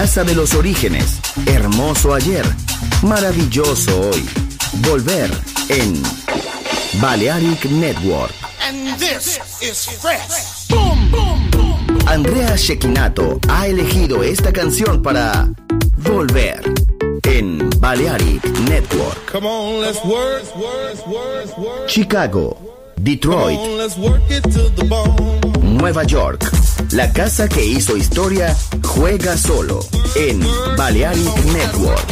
casa de los orígenes. Hermoso ayer. Maravilloso hoy. Volver en Balearic Network. And this is fresh. Boom, boom, boom. Andrea Shekinato ha elegido esta canción para Volver en Balearic Network. Come on, let's work, work, work, work. Chicago, Come Detroit, on, let's work it to the bone. Nueva York. La casa que hizo historia juega solo en Balearic Network.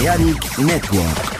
We gotta keep it. Network.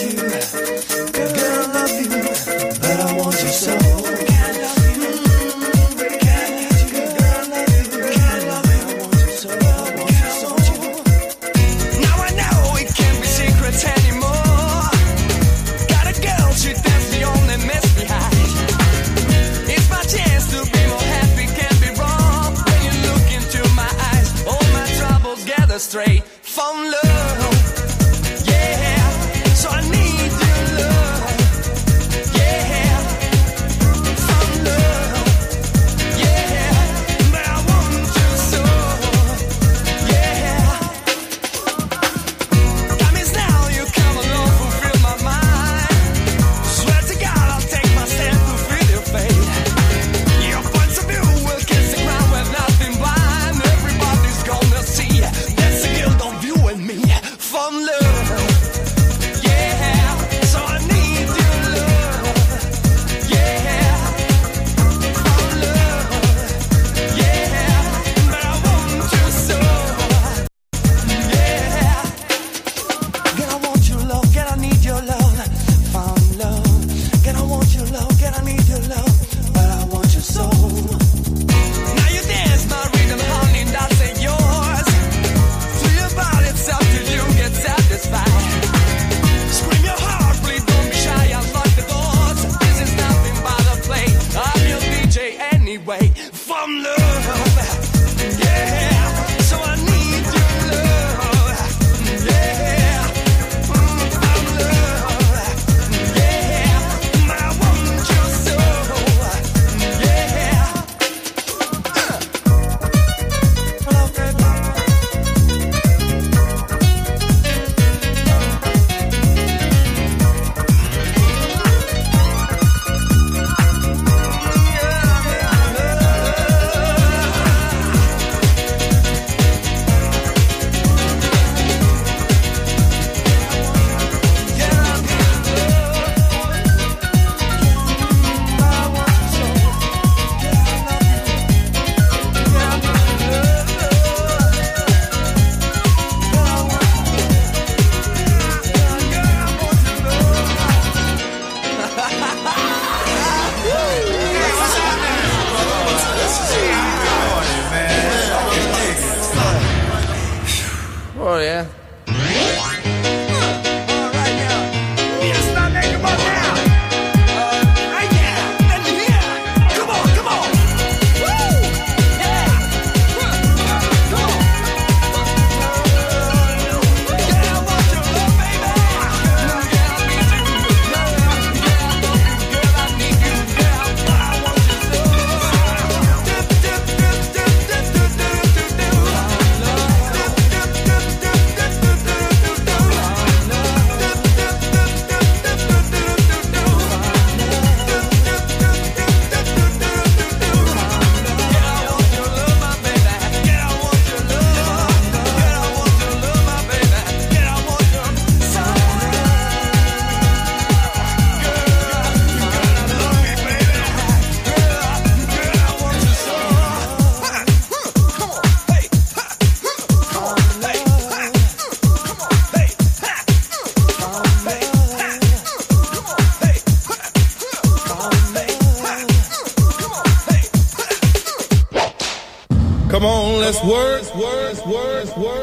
you.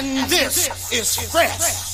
and this is fresh.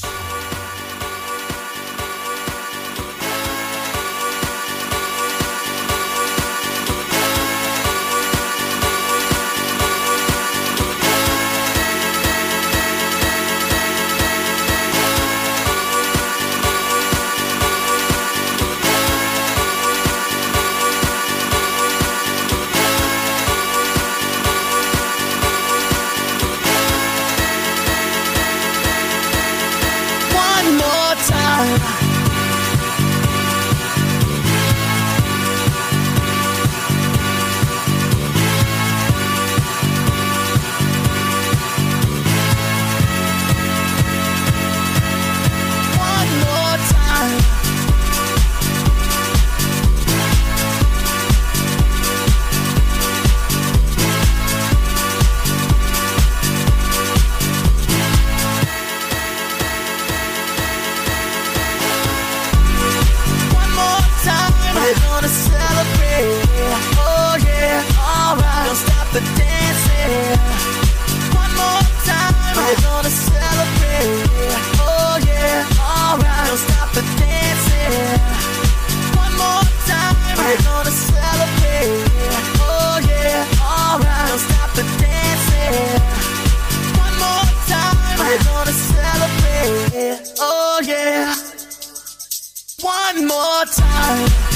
one more time.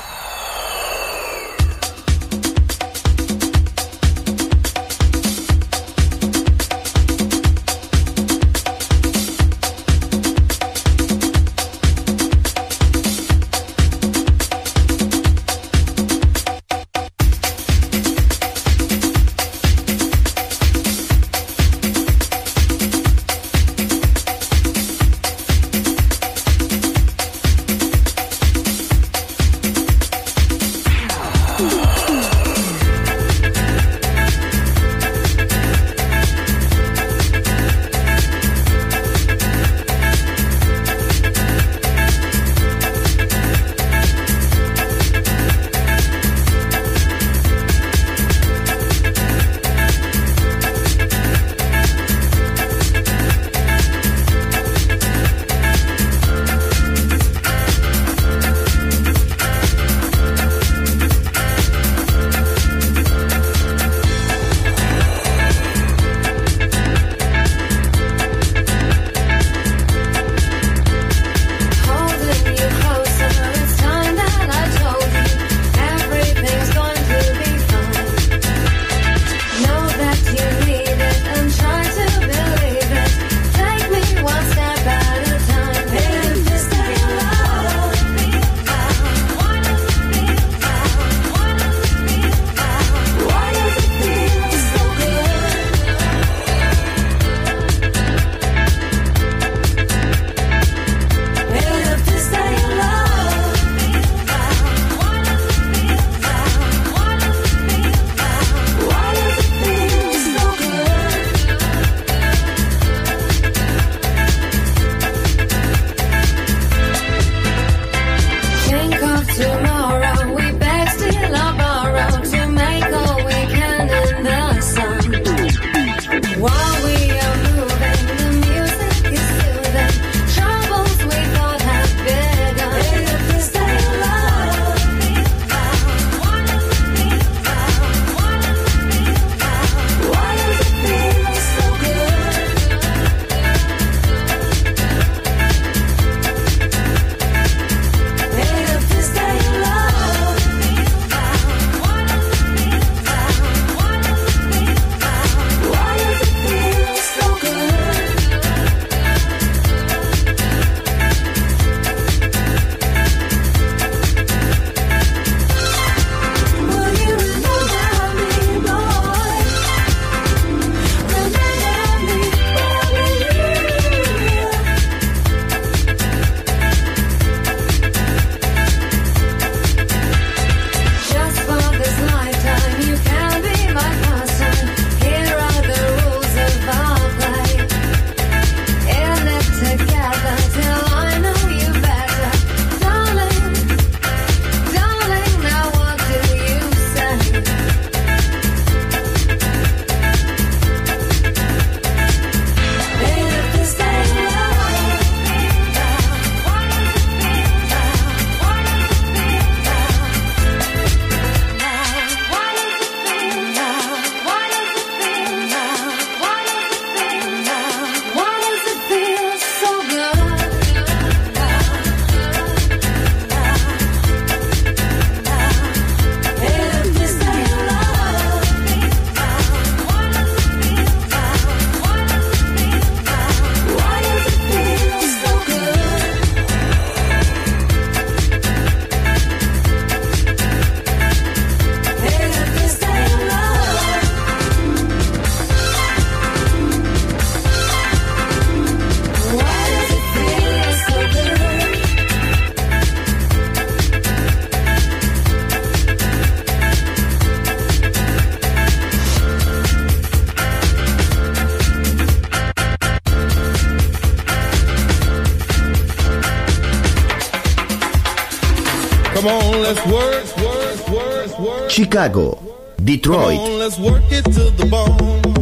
Chicago, Detroit,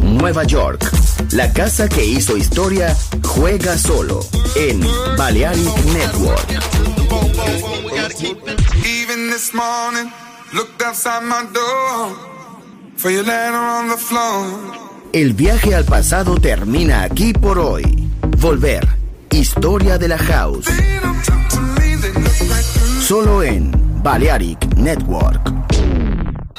Nueva York. La casa que hizo historia juega solo en Balearic Network. El viaje al pasado termina aquí por hoy. Volver, historia de la house. Solo en Balearic Network.